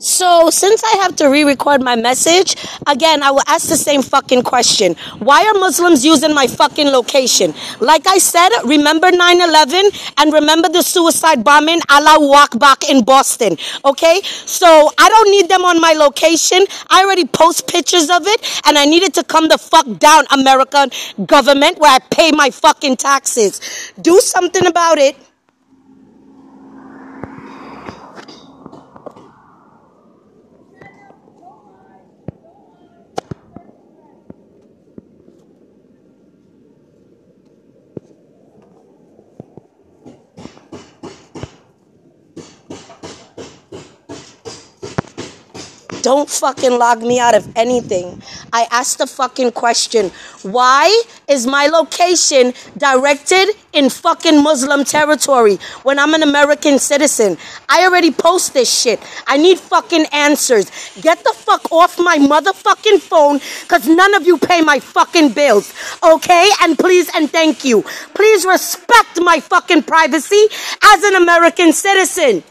So, since I have to re record my message, again, I will ask the same fucking question. Why are Muslims using my fucking location? Like I said, remember 9 11 and remember the suicide bombing Allahu Akbar in Boston, okay? So, I don't need them on my location. I already post pictures of it and I needed to come the fuck down, American government, where I pay my fucking taxes. Do something about it. Don't fucking log me out of anything. I asked the fucking question why is my location directed in fucking Muslim territory when I'm an American citizen? I already post this shit. I need fucking answers. Get the fuck off my motherfucking phone because none of you pay my fucking bills. Okay? And please and thank you. Please respect my fucking privacy as an American citizen.